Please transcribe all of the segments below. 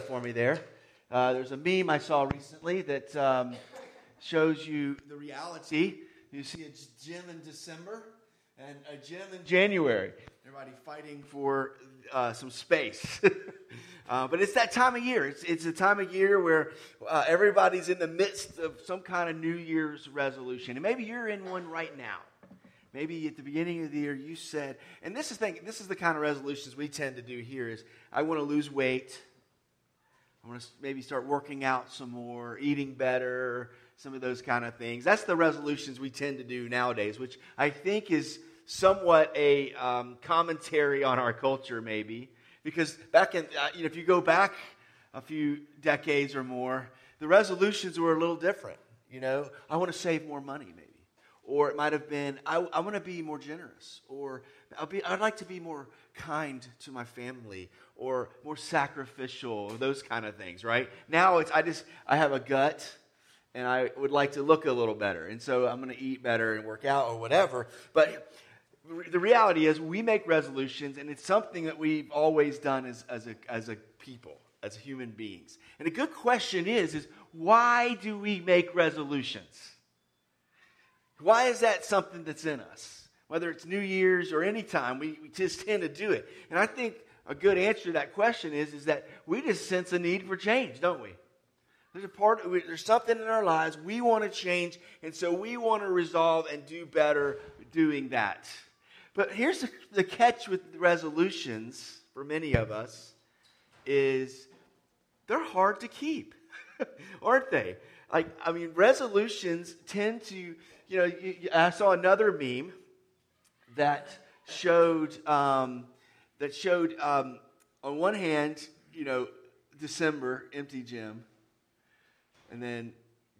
for me there. Uh, there's a meme I saw recently that um, shows you the reality. You see a gym in December and a gym in January. Everybody fighting for uh, some space. uh, but it's that time of year. It's, it's a time of year where uh, everybody's in the midst of some kind of New Year's resolution. And maybe you're in one right now. Maybe at the beginning of the year you said, and this is thing, this is the kind of resolutions we tend to do here is I want to lose weight. I want to maybe start working out some more, eating better, some of those kind of things. That's the resolutions we tend to do nowadays, which I think is somewhat a um, commentary on our culture, maybe. Because back in, uh, you know, if you go back a few decades or more, the resolutions were a little different. You know, I want to save more money, maybe. Or it might have been, I, I want to be more generous. Or I'll be, I'd like to be more kind to my family. Or more sacrificial. Or those kind of things, right? Now it's, I just, I have a gut and I would like to look a little better. And so I'm going to eat better and work out or whatever. But the reality is we make resolutions and it's something that we've always done as, as, a, as a people as human beings and a good question is is why do we make resolutions why is that something that's in us? Whether it's New Year's or any time, we, we just tend to do it. And I think a good answer to that question is, is that we just sense a need for change, don't we? There's a part, there's something in our lives we want to change, and so we want to resolve and do better doing that. But here's the, the catch with resolutions for many of us is they're hard to keep, aren't they? Like, I mean, resolutions tend to you know, you, I saw another meme that showed um, that showed um, on one hand, you know, December empty gym, and then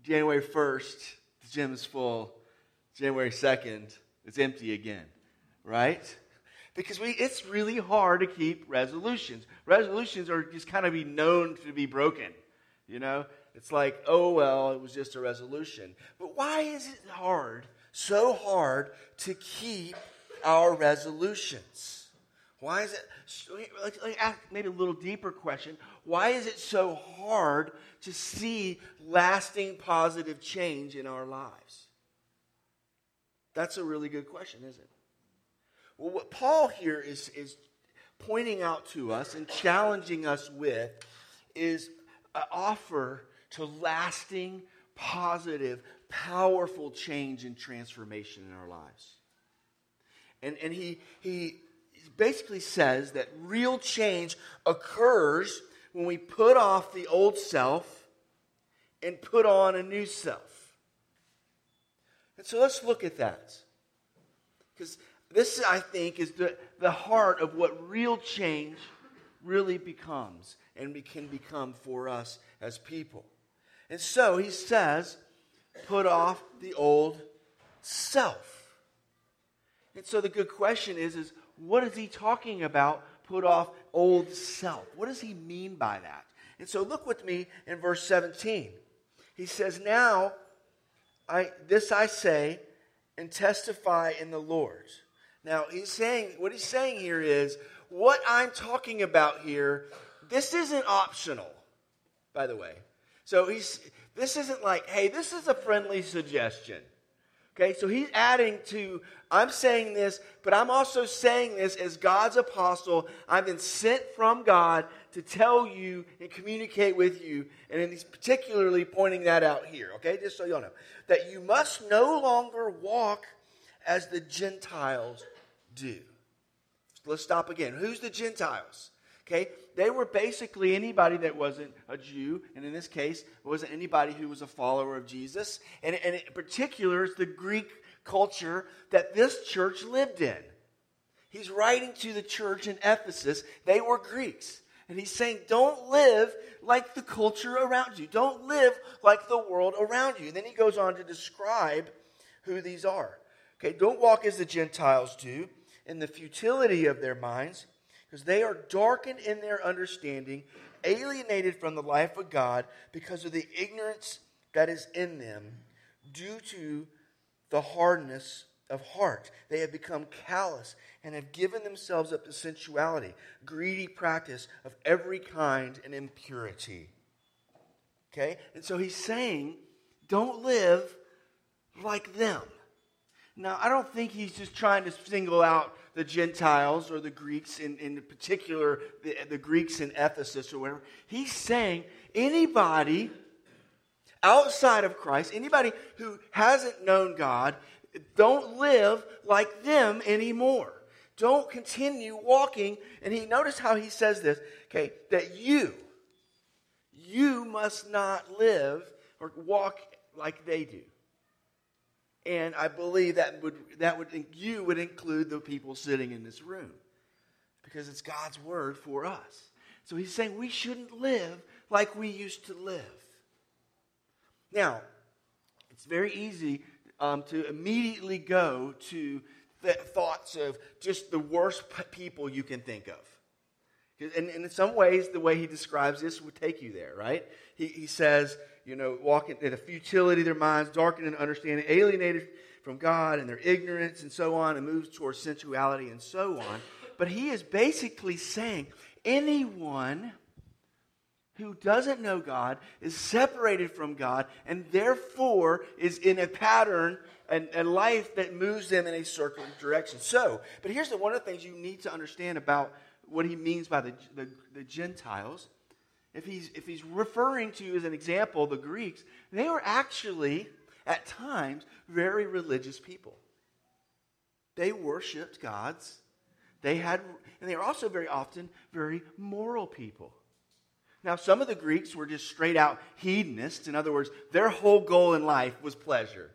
January first the gym is full. January second it's empty again, right? Because we, it's really hard to keep resolutions. Resolutions are just kind of be known to be broken, you know. It's like, oh, well, it was just a resolution. But why is it hard, so hard, to keep our resolutions? Why is it, maybe a little deeper question, why is it so hard to see lasting positive change in our lives? That's a really good question, isn't it? Well, what Paul here is, is pointing out to us and challenging us with is an offer to lasting, positive, powerful change and transformation in our lives. And, and he, he basically says that real change occurs when we put off the old self and put on a new self. And so let's look at that. Because this, I think, is the, the heart of what real change really becomes and can become for us as people. And so he says, put off the old self. And so the good question is, is what is he talking about, put off old self? What does he mean by that? And so look with me in verse 17. He says, Now I this I say and testify in the Lord. Now he's saying what he's saying here is what I'm talking about here, this isn't optional, by the way. So he's this isn't like, hey, this is a friendly suggestion. Okay, so he's adding to, I'm saying this, but I'm also saying this as God's apostle. I've been sent from God to tell you and communicate with you. And he's particularly pointing that out here, okay, just so y'all know. That you must no longer walk as the Gentiles do. Let's stop again. Who's the Gentiles? Okay? They were basically anybody that wasn't a Jew, and in this case, it wasn't anybody who was a follower of Jesus. And, and in particular, it's the Greek culture that this church lived in. He's writing to the church in Ephesus. They were Greeks. And he's saying, don't live like the culture around you. Don't live like the world around you. And then he goes on to describe who these are. Okay, don't walk as the Gentiles do in the futility of their minds because they are darkened in their understanding, alienated from the life of God because of the ignorance that is in them due to the hardness of heart. They have become callous and have given themselves up to sensuality, greedy practice of every kind and impurity. Okay? And so he's saying, don't live like them. Now, I don't think he's just trying to single out the Gentiles or the Greeks, in, in particular, the, the Greeks in Ephesus or whatever. He's saying anybody outside of Christ, anybody who hasn't known God, don't live like them anymore. Don't continue walking. And he notice how he says this, okay, that you, you must not live or walk like they do. And I believe that would that would you would include the people sitting in this room. Because it's God's word for us. So he's saying we shouldn't live like we used to live. Now, it's very easy um, to immediately go to the thoughts of just the worst people you can think of. And, in some ways, the way he describes this would take you there, right? He, he says, you know, walking in the futility of their minds, darkened in understanding, alienated from God and their ignorance and so on, and moves towards sensuality and so on. But he is basically saying anyone who doesn't know God is separated from God and therefore is in a pattern and a life that moves them in a certain direction. So, but here's the one of the things you need to understand about what he means by the, the, the Gentiles. If he's, if he's referring to, as an example, the Greeks, they were actually, at times, very religious people. They worshiped gods. They had, and they were also very often very moral people. Now, some of the Greeks were just straight out hedonists. In other words, their whole goal in life was pleasure.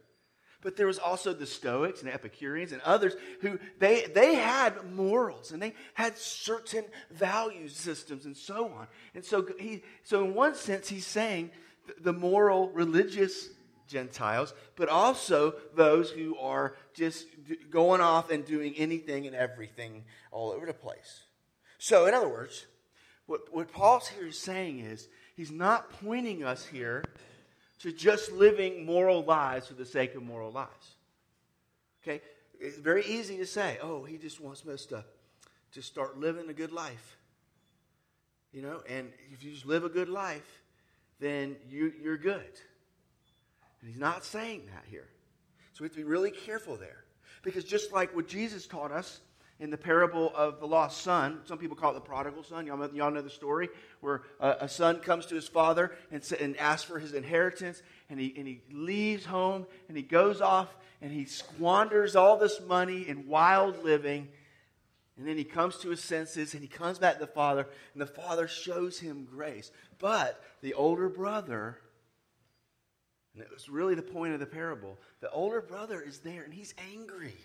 But there was also the Stoics and Epicureans and others who they, they had morals and they had certain value systems and so on. And so he so in one sense he's saying the moral religious Gentiles, but also those who are just going off and doing anything and everything all over the place. So in other words, what, what Paul's here is saying is he's not pointing us here to just living moral lives for the sake of moral lives. Okay? It's very easy to say, oh, he just wants us to, to start living a good life. You know, and if you just live a good life, then you, you're good. And he's not saying that here. So we have to be really careful there. Because just like what Jesus taught us in the parable of the lost son. Some people call it the prodigal son. Y'all, y'all know the story where a, a, son comes to his father and, and asks for his inheritance, and he, and he leaves home and he goes off and he squanders all this money in wild living. And then he comes to his senses and he comes back to the father, and the father shows him grace. But the older brother, and it was really the point of the parable, the older brother is there and he's angry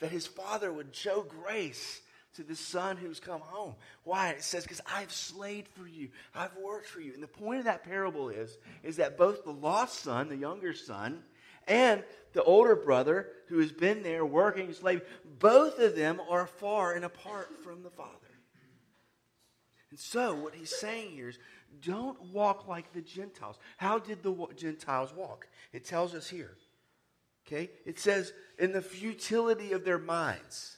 that his father would show grace to the son who's come home. Why? It says, because I've slaved for you. I've worked for you. And the point of that parable is, is that both the lost son, the younger son, and the older brother who has been there working slave, both of them are far and apart from the father. And so what he's saying here is don't walk like the Gentiles. How did the Gentiles walk? It tells us here. Okay? It says, in the futility of their minds.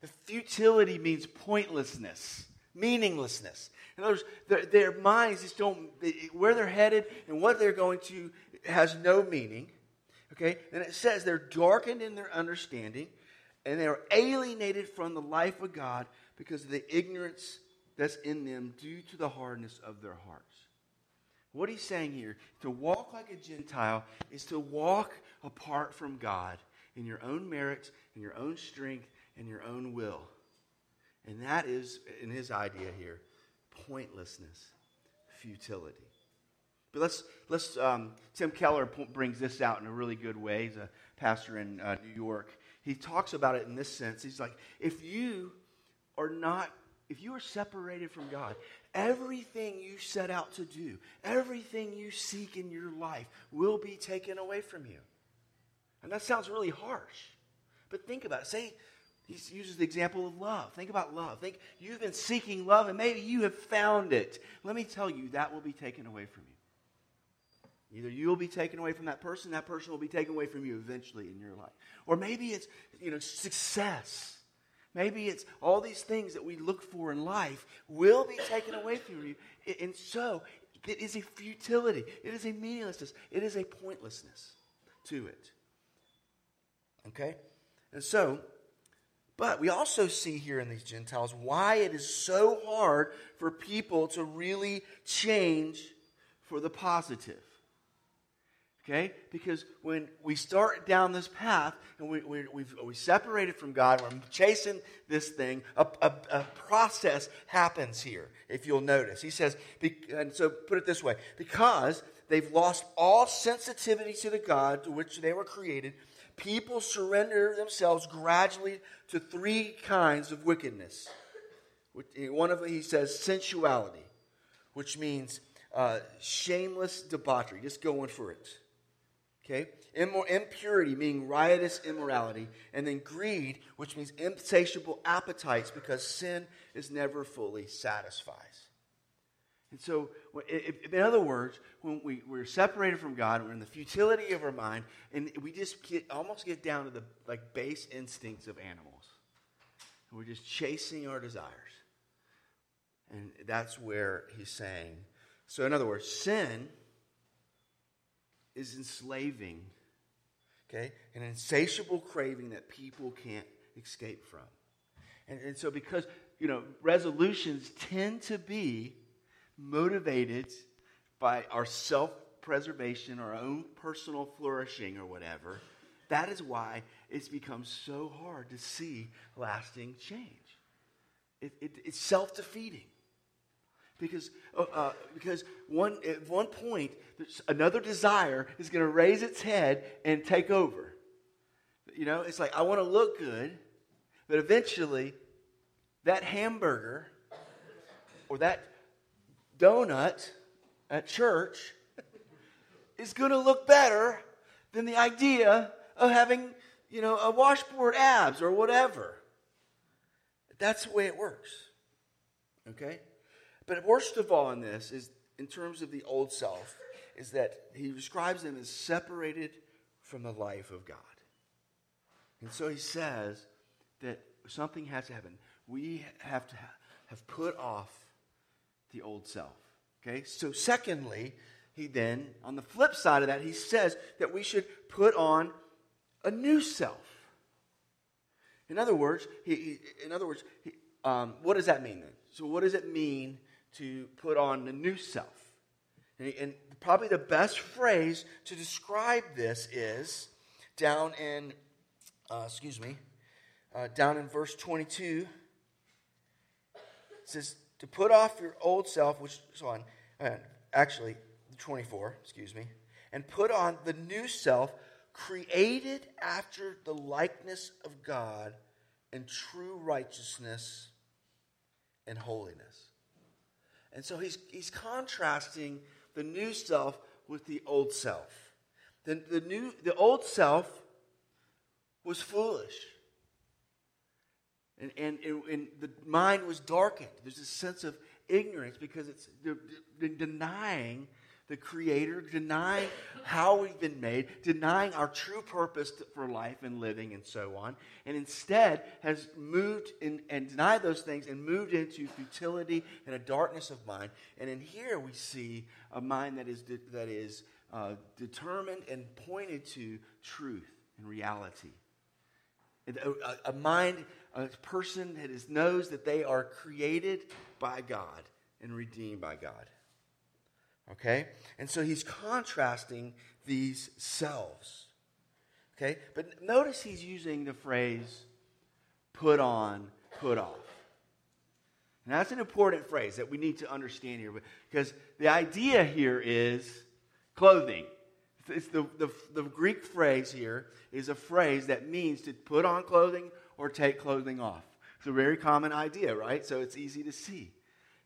The futility means pointlessness, meaninglessness. In other words, their, their minds just don't, where they're headed and what they're going to has no meaning. Okay? And it says they're darkened in their understanding and they are alienated from the life of God because of the ignorance that's in them due to the hardness of their hearts. What he's saying here, to walk like a Gentile is to walk apart from God in your own merits, in your own strength, and your own will. And that is, in his idea here, pointlessness, futility. But let's, let's um, Tim Keller brings this out in a really good way. He's a pastor in uh, New York. He talks about it in this sense. He's like, if you are not, if you are separated from God, everything you set out to do, everything you seek in your life will be taken away from you. And that sounds really harsh. But think about it. Say, he uses the example of love. Think about love. Think you've been seeking love and maybe you have found it. Let me tell you, that will be taken away from you. Either you will be taken away from that person, that person will be taken away from you eventually in your life. Or maybe it's, you know, success. Maybe it's all these things that we look for in life will be taken away from you. And so it is a futility, it is a meaninglessness, it is a pointlessness to it. Okay? And so, but we also see here in these Gentiles why it is so hard for people to really change for the positive. Okay? Because when we start down this path and we, we, we've, we separated from God, we're chasing this thing, a, a, a, process happens here, if you'll notice. He says, and so put it this way because they've lost all sensitivity to the God to which they were created, people surrender themselves gradually to three kinds of wickedness. One of them, he says, sensuality, which means uh, shameless debauchery, just going for it. Okay? impurity, meaning riotous immorality. And then greed, which means insatiable appetites because sin is never fully satisfies. And so, in other words, when we, we're separated from God, we're in the futility of our mind, and we just get, almost get down to the like base instincts of animals. And we're just chasing our desires. And that's where he's saying. So, in other words, sin is enslaving, okay? An insatiable craving that people can't escape from. And, and so, because, you know, resolutions tend to be motivated by our self preservation, our own personal flourishing, or whatever, that is why it's become so hard to see lasting change. It, it, it's self defeating. Because, uh, uh, because one, at one point, another desire is going to raise its head and take over. You know, it's like, I want to look good, but eventually, that hamburger or that donut at church is going to look better than the idea of having, you know, a washboard abs or whatever. That's the way it works. Okay? But worst of all in this is, in terms of the old self, is that he describes them as separated from the life of God. And so he says that something has to happen. We have to have put off the old self. Okay? So, secondly, he then, on the flip side of that, he says that we should put on a new self. In other words, he in other words, he, um, what does that mean then? So, what does it mean to put on the new self. And, and probably the best phrase to describe this is down in, uh, excuse me, uh, down in verse 22. It says, to put off your old self, which is on, uh, actually, 24, excuse me, and put on the new self, created after the likeness of God in true righteousness and holiness. And so he's, he's contrasting the new self with the old self. The, the, new, the old self was foolish. And, and, and the mind was darkened. There's a sense of ignorance because it's denying the Creator, denying how we've been made, denying our true purpose for life and living and so on, and instead has moved in, and denied those things and moved into futility and a darkness of mind. And in here we see a mind that is, de- that is uh, determined and pointed to truth and reality. A, a, mind, a person that is, knows that they are created by God and redeemed by God. Okay? And so he's contrasting these selves. Okay? But notice he's using the phrase put on, put off. And that's an important phrase that we need to understand here because the idea here is clothing. It's the, the, the Greek phrase here is a phrase that means to put on clothing or take clothing off. It's a very common idea, right? So it's easy to see.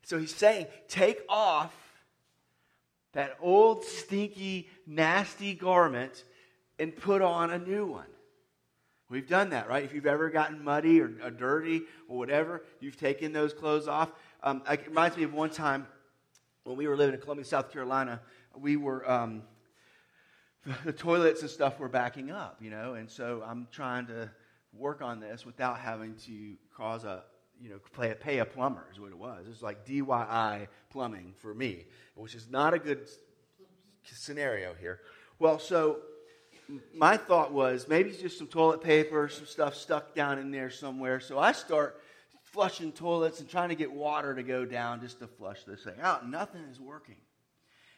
So he's saying, take off that old, stinky, nasty garment and put on a new one. We've done that, right? If you've ever gotten muddy or, or dirty or whatever, you've taken those clothes off. Um, it reminds me of one time when we were living in Columbia, South Carolina. We were um, the toilets and stuff were backing up, you know, and so I'm trying to work on this without having to cause a, you know, pay, pay a plumber is what it was. It was like DIY plumbing for me, which is not a good scenario here. Well, so my thought was maybe it's just some toilet paper, some stuff stuck down in there somewhere. So I start flushing toilets and trying to get water to go down just to flush this thing out. Nothing is working.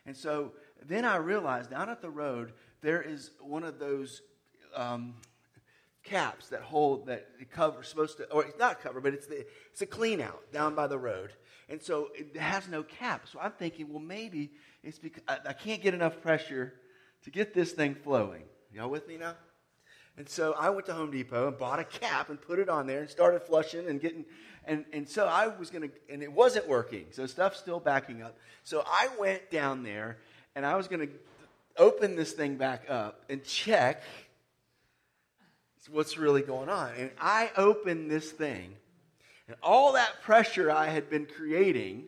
And so then I realized down at the road, there is one of those um, caps that hold, that the cover, supposed to, or it's not cover, but it's, the, it's a clean out down by the road. And so it has no cap. So I'm thinking, well, maybe it's because I, I can't get enough pressure to get this thing flowing. Y'all with me now? And so I went to Home Depot and bought a cap and put it on there and started flushing and getting, and, and so I was going to, and it wasn't working. So stuff's still backing up. So I went down there and I was going to open this thing back up and check what's really going on. And I opened this thing, and all that pressure I had been creating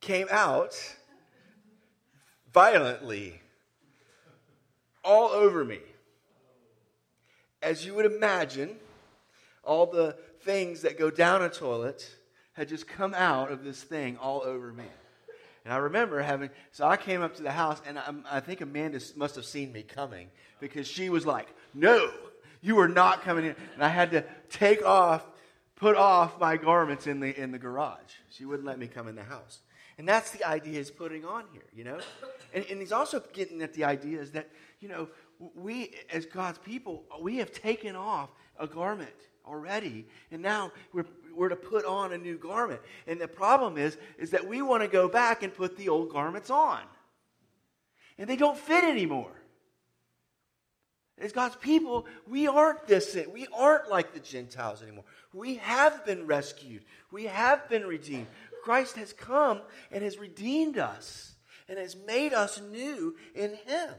came out violently all over me. As you would imagine, all the things that go down a toilet had just come out of this thing all over me. And I remember having, so I came up to the house, and I, I, think Amanda must have seen me coming because she was like, No, you are not coming in. And I had to take off, put off my garments in the, in the garage. She wouldn't let me come in the house. And that's the idea he's putting on here, you know? And, and he's also getting at the idea is that, you know, we, as God's people, we have taken off a garment already. And now we're, we're to put on a new garment. And the problem is, is that we want to go back and put the old garments on. And they don't fit anymore. As God's people, we aren't this. We aren't like the Gentiles anymore. We have been rescued. We have been redeemed. Christ has come and has redeemed us and has made us new in Him.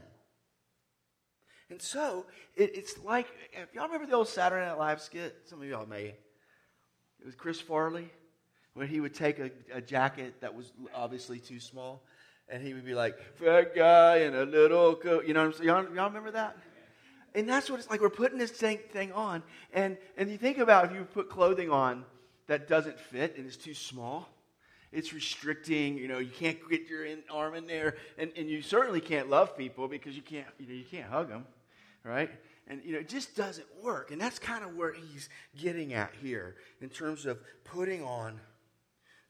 And so it, it's like, if y'all remember the old Saturday Night Live skit? Some of y'all may. It was Chris Farley, where he would take a, a jacket that was obviously too small, and he would be like, fat guy in a little coat. You know what I'm saying? Y'all, y'all remember that? And that's what it's like. We're putting this thing, on. And, and you think about if you put clothing on that doesn't fit and is too small, it's restricting. You know, you can't get your in, arm in there. And, and you certainly can't love people because you can't, you know, you can't hug them right? And, you know, it just doesn't work. And that's kind of where he's getting at here in terms of putting on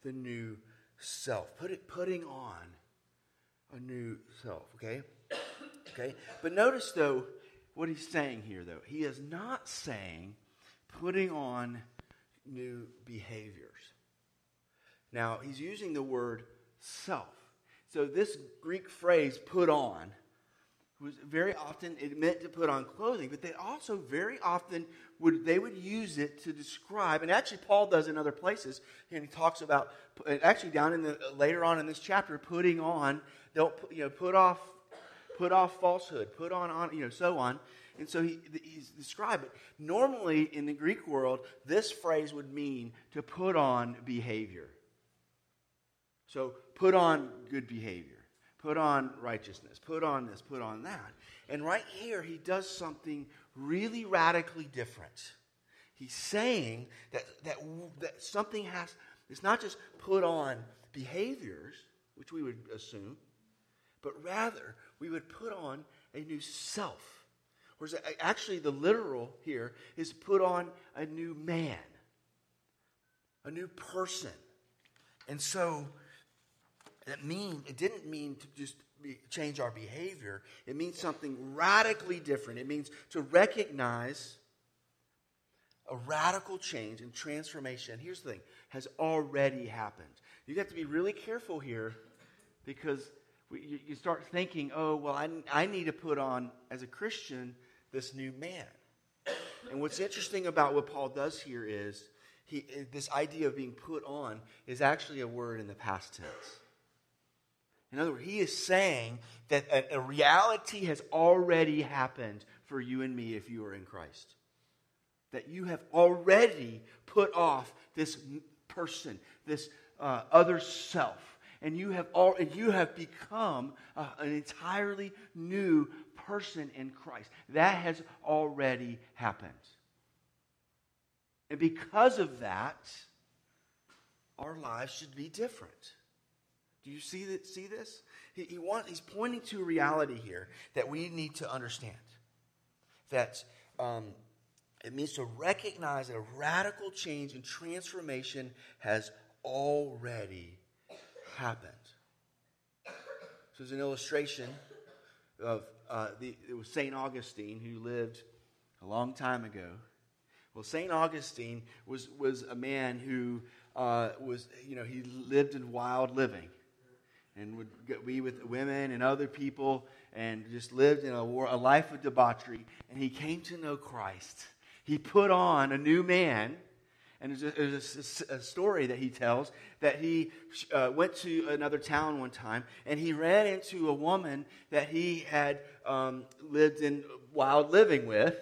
the new self. Put it, putting on a new self, okay? Okay? But notice, though, what he's saying here, though. He is not saying putting on new behaviors. Now, he's using the word self. So, this Greek phrase, put on, was very often it meant to put on clothing, but they also very often would they would use it to describe, and actually Paul does in other places, and he talks about actually down in the later on in this chapter, putting on, don't you know, put off, put off falsehood, put on on you know, so on. And so he, he's described it. Normally in the Greek world, this phrase would mean to put on behavior. So put on good behavior put on righteousness, put on this, put on that. And right here, he does something really radically different. He's saying that, that, that something has, it's not just put on behaviors, which we would assume, but rather we would put on a new self. Whereas actually, the literal here is put on a new man, a new person. And so that mean it didn't mean to just be, change our behavior. It means something radically different. It means to recognize a radical change and transformation. Here's the thing: has already happened. You have to be really careful here because you start thinking, "Oh, well, I, I need to put on as a Christian this new man." And what's interesting about what Paul does here is he, this idea of being put on is actually a word in the past tense. In other words, he is saying that a, a reality has already happened for you and me if you are in Christ. That you have already put off this person, this uh, other self, and you have all, and you have become a, an entirely new person in Christ. That has already happened. And because of that, our lives should be different. Do you see, that, see this? He, he want, he's pointing to a reality here that we need to understand. That um, it means to recognize that a radical change and transformation has already happened. So, there's an illustration of uh, the, it was St. Augustine who lived a long time ago. Well, St. Augustine was, was a man who uh, was, you know, he lived in wild living and would be with women and other people and just lived in a, war, a life of debauchery. And he came to know Christ. He put on a new man. And there's a, a, story that he tells that he uh, went to another town one time and he ran into a woman that he had um, lived in wild living with.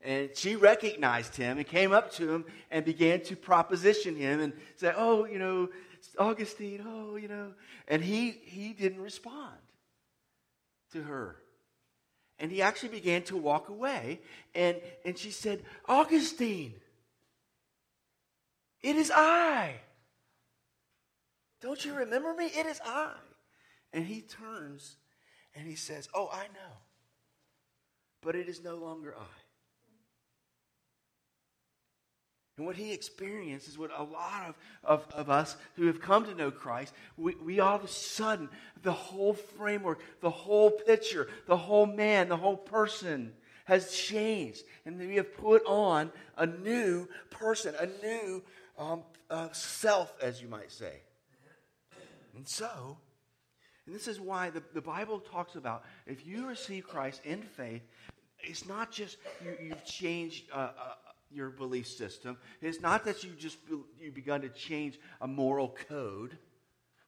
And she recognized him and came up to him and began to proposition him and say, Oh, you know, Augustine, oh, you know. And he, he didn't respond to her. And he actually began to walk away. And, and she said, Augustine, it is I. Don't you remember me? It is I. And he turns and he says, Oh, I know. But it is no longer I. And what he experienced is what a lot of, of, of us who have come to know Christ, we, we all of a sudden, the whole framework, the whole picture, the whole man, the whole person has changed. And we have put on a new person, a new um, uh, self, as you might say. And so, and this is why the, the Bible talks about if you receive Christ in faith, it's not just you, have changed uh, uh, your belief system. It's not that you just you've begun to change a moral code,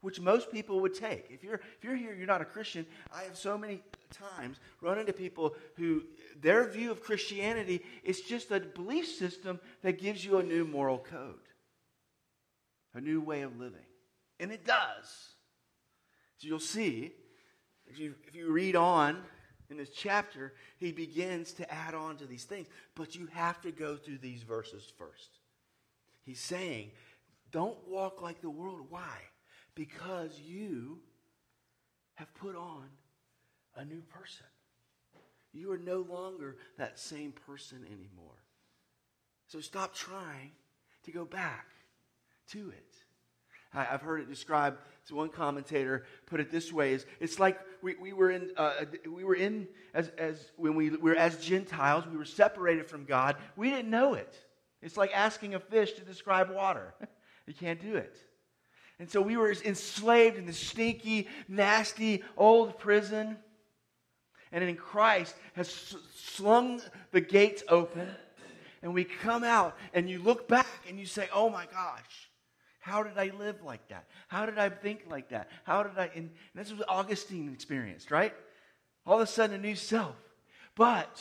which most people would take. If you're if you're here, you're not a Christian. I have so many times run into people who their view of Christianity is just a belief system that gives you a new moral code, a new way of living, and it does. So you'll see if you if you read on in this chapter, he begins to add on to these things. But you have to go through these verses first. He's saying, don't walk like the world. Why? Because you have put on a new person. You are no longer that same person anymore. So stop trying to go back to it. I, have heard it described. So one commentator put it this way: "Is it's like we, we were in uh, we were in as as when we, we were as Gentiles, we were separated from God. We didn't know it. It's like asking a fish to describe water. you can't do it. And so we were enslaved in the stinky, nasty old prison. And in Christ has slung the gates open, and we come out, and you look back and you say, "Oh my gosh." How did I live like that? How did I think like that? How did I? And this was Augustine experienced, right? All of a sudden, a new self. But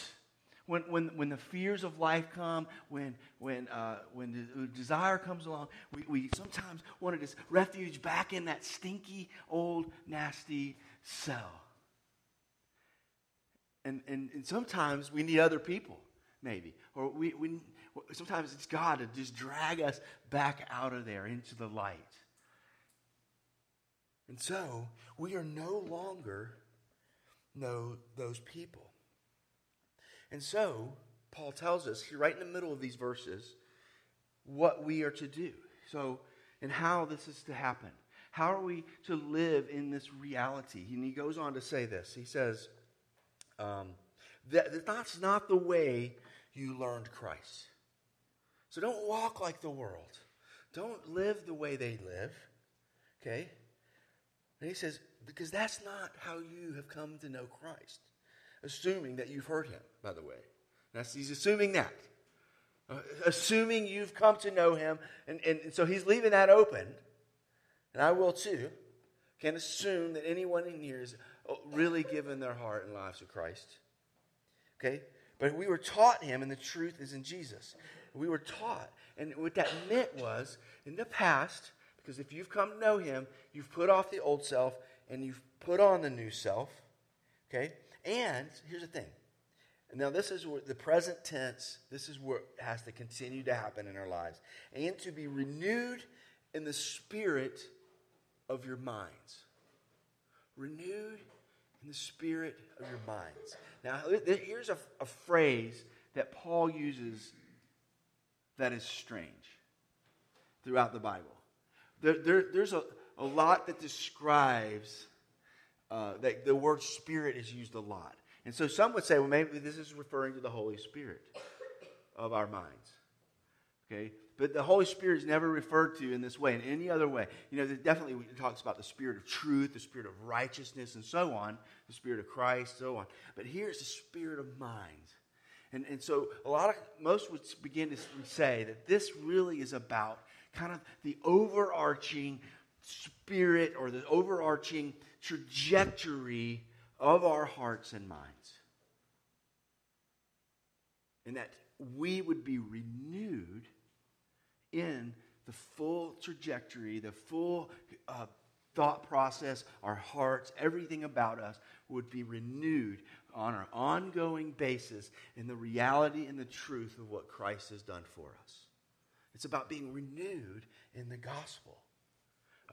when, when, when the fears of life come, when, when, uh, when the desire comes along, we, we sometimes want to just refuge back in that stinky, old, nasty cell. And, and, and sometimes we need other people, maybe. Or we, we, sometimes it's God to just drag us back out of there into the light. And so we are no longer know those people. And so Paul tells us right in the middle of these verses what we are to do. So and how this is to happen. How are we to live in this reality? And he goes on to say this. He says, um, that, that's not the way you learned Christ. So don't walk like the world. Don't live the way they live. Okay? And he says, because that's not how you have come to know Christ. Assuming that you've heard him, by the way. That's, he's assuming that. Uh, assuming you've come to know him. And, and, and so he's leaving that open. And I will too. Can assume that anyone in here is really given their heart and lives to Christ. Okay? But we were taught him, and the truth is in Jesus. We were taught. And what that meant was, in the past, Because if you've come to know him, you've put off the old self and you've put on the new self. Okay? And here's the thing. Now, this is where the present tense, this is what has to continue to happen in our lives. And to be renewed in the spirit of your minds. Renewed in the spirit of your minds. Now, here's a, a phrase that Paul uses that is strange throughout the Bible. There, there, there's a, a lot that describes uh, that the word spirit is used a lot. And so some would say, well, maybe this is referring to the Holy Spirit of our minds. Okay? But the Holy Spirit is never referred to in this way, in any other way. You know, definitely it talks about the Spirit of truth, the Spirit of righteousness, and so on, the Spirit of Christ, so on. But here's the Spirit of mind. And, and so a lot of, most would begin to say that this really is about kind of the overarching spirit or the overarching trajectory of our hearts and minds. And that we would be renewed in the full trajectory, the full uh, thought process, our hearts, everything about us would be renewed on an ongoing basis in the reality and the truth of what Christ has done for us. It's about being renewed in the gospel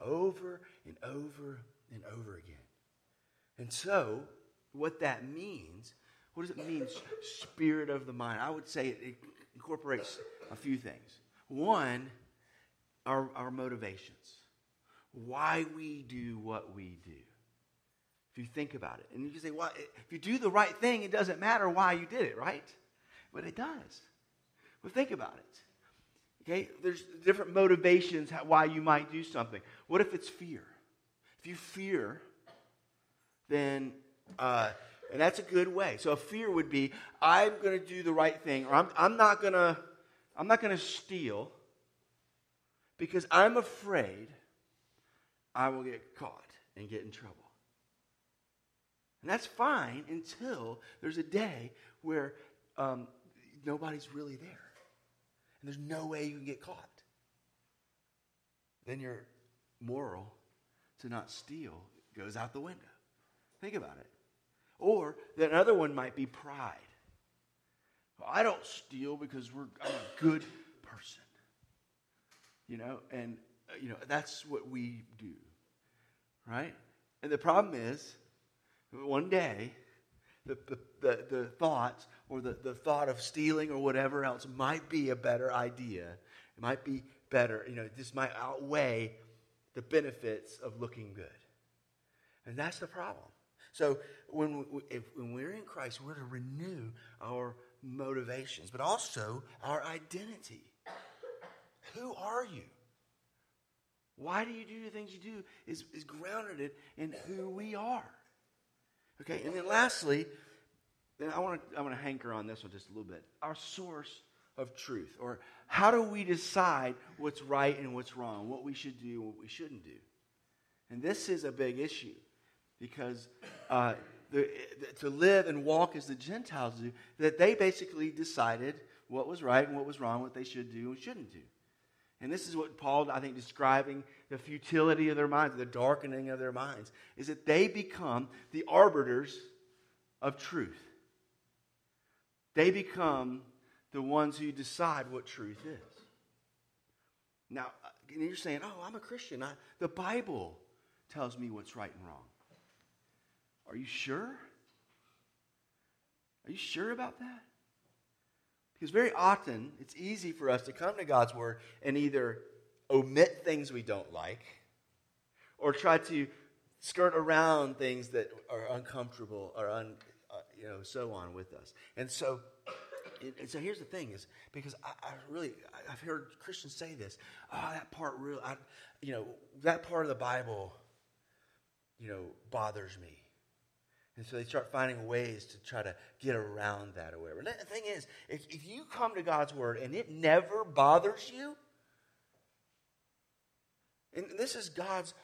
over and over and over again. And so, what that means, what does it mean, spirit of the mind? I would say it incorporates a few things. One, our, our motivations, why we do what we do. If you think about it, and you say, well, if you do the right thing, it doesn't matter why you did it, right? But it does. Well, think about it. Okay, there's different motivations why you might do something. What if it's fear? If you fear, then, uh, and that's a good way. So a fear would be, I'm going to do the right thing, or I'm, I'm not going to, I'm not going to steal because I'm afraid I will get caught and get in trouble. And that's fine until there's a day where um, nobody's really there. And there's no way you can get caught. Then your moral to not steal goes out the window. Think about it. Or that other one might be pride. Well, I don't steal because we're, I'm a good person. You know, and, uh, you know, that's what we do. Right? And the problem is, one day, the, the, the, thoughts or the, the thought of stealing or whatever else might be a better idea. It might be better. You know, this might outweigh the benefits of looking good. And that's the problem. So when, we, if, when we're in Christ, we're to renew our motivations, but also our identity. Who are you? Why do you do the things you do is, is grounded in who we are. Okay, and then lastly, then I want to I want to hanker on this one just a little bit. Our source of truth, or how do we decide what's right and what's wrong, what we should do and what we shouldn't do? And this is a big issue because uh, the, the, to live and walk as the Gentiles do, that they basically decided what was right and what was wrong, what they should do and shouldn't do. And this is what Paul, I think, describing the futility of their minds, the darkening of their minds, is that they become the arbiters of truth. They become the ones who decide what truth is. Now, you're saying, oh, I'm a Christian. I, the Bible tells me what's right and wrong. Are you sure? Are you sure about that? Because very often it's easy for us to come to God's Word and either omit things we don't like or try to skirt around things that are uncomfortable or un, uh, you know so on with us. And so and so here's the thing is because I, I, really I've heard Christians say this. Oh, that part really, I, you know, that part of the Bible, you know, bothers me. And so they start finding ways to try to get around that or whatever. The thing is, if, if you come to God's word and it never bothers you, and this is God's,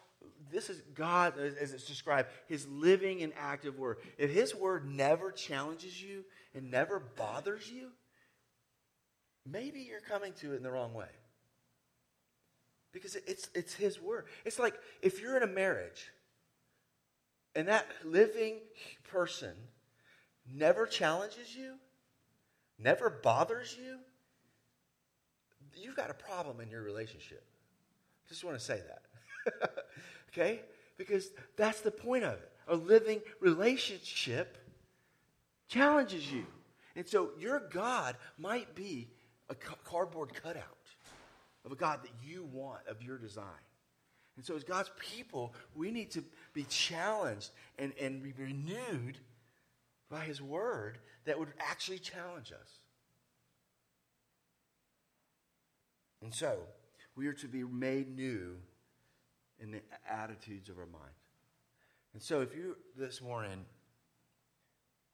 this is God, as it's described, his living and active word. If his word never challenges you and never bothers you, maybe you're coming to it in the wrong way. Because it's, it's His word. It's like if you're in a marriage and that living person never challenges you, never bothers you, you've got a problem in your relationship. Just want to say that. okay? Because that's the point of it. A living relationship challenges you. And so your God might be a cardboard cutout of a God that you want, of your design. And so, as God's people, we need to be challenged and, and be renewed by His Word that would actually challenge us. And so, we are to be made new in the attitudes of our mind. And so, if you this morning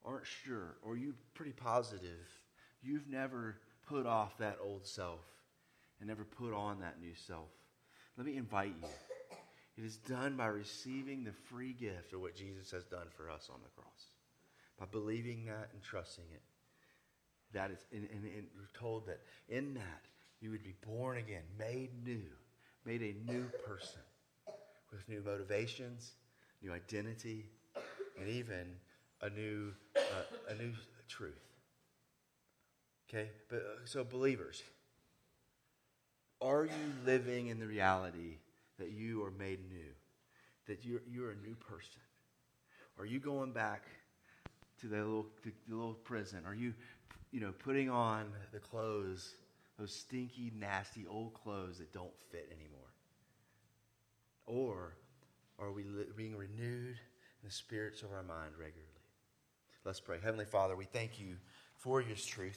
aren't sure, or you're pretty positive, you've never put off that old self and never put on that new self, let me invite you. It is done by receiving the free gift of what Jesus has done for us on the cross. By believing that and trusting it. That is, and, and, and we're told that in that you would be born again, made new, made a new person with new motivations, new identity, and even a new, uh, a new truth. Okay? But, uh, so, believers, are you living in the reality that you are made new? That you're, you're a new person? Are you going back to the little, to the little prison? Are you, you know, putting on the clothes, those stinky, nasty old clothes that don't fit anymore? Or are we li- being renewed in the spirits of our mind regularly? Let's pray. Heavenly Father, we thank you for your truth.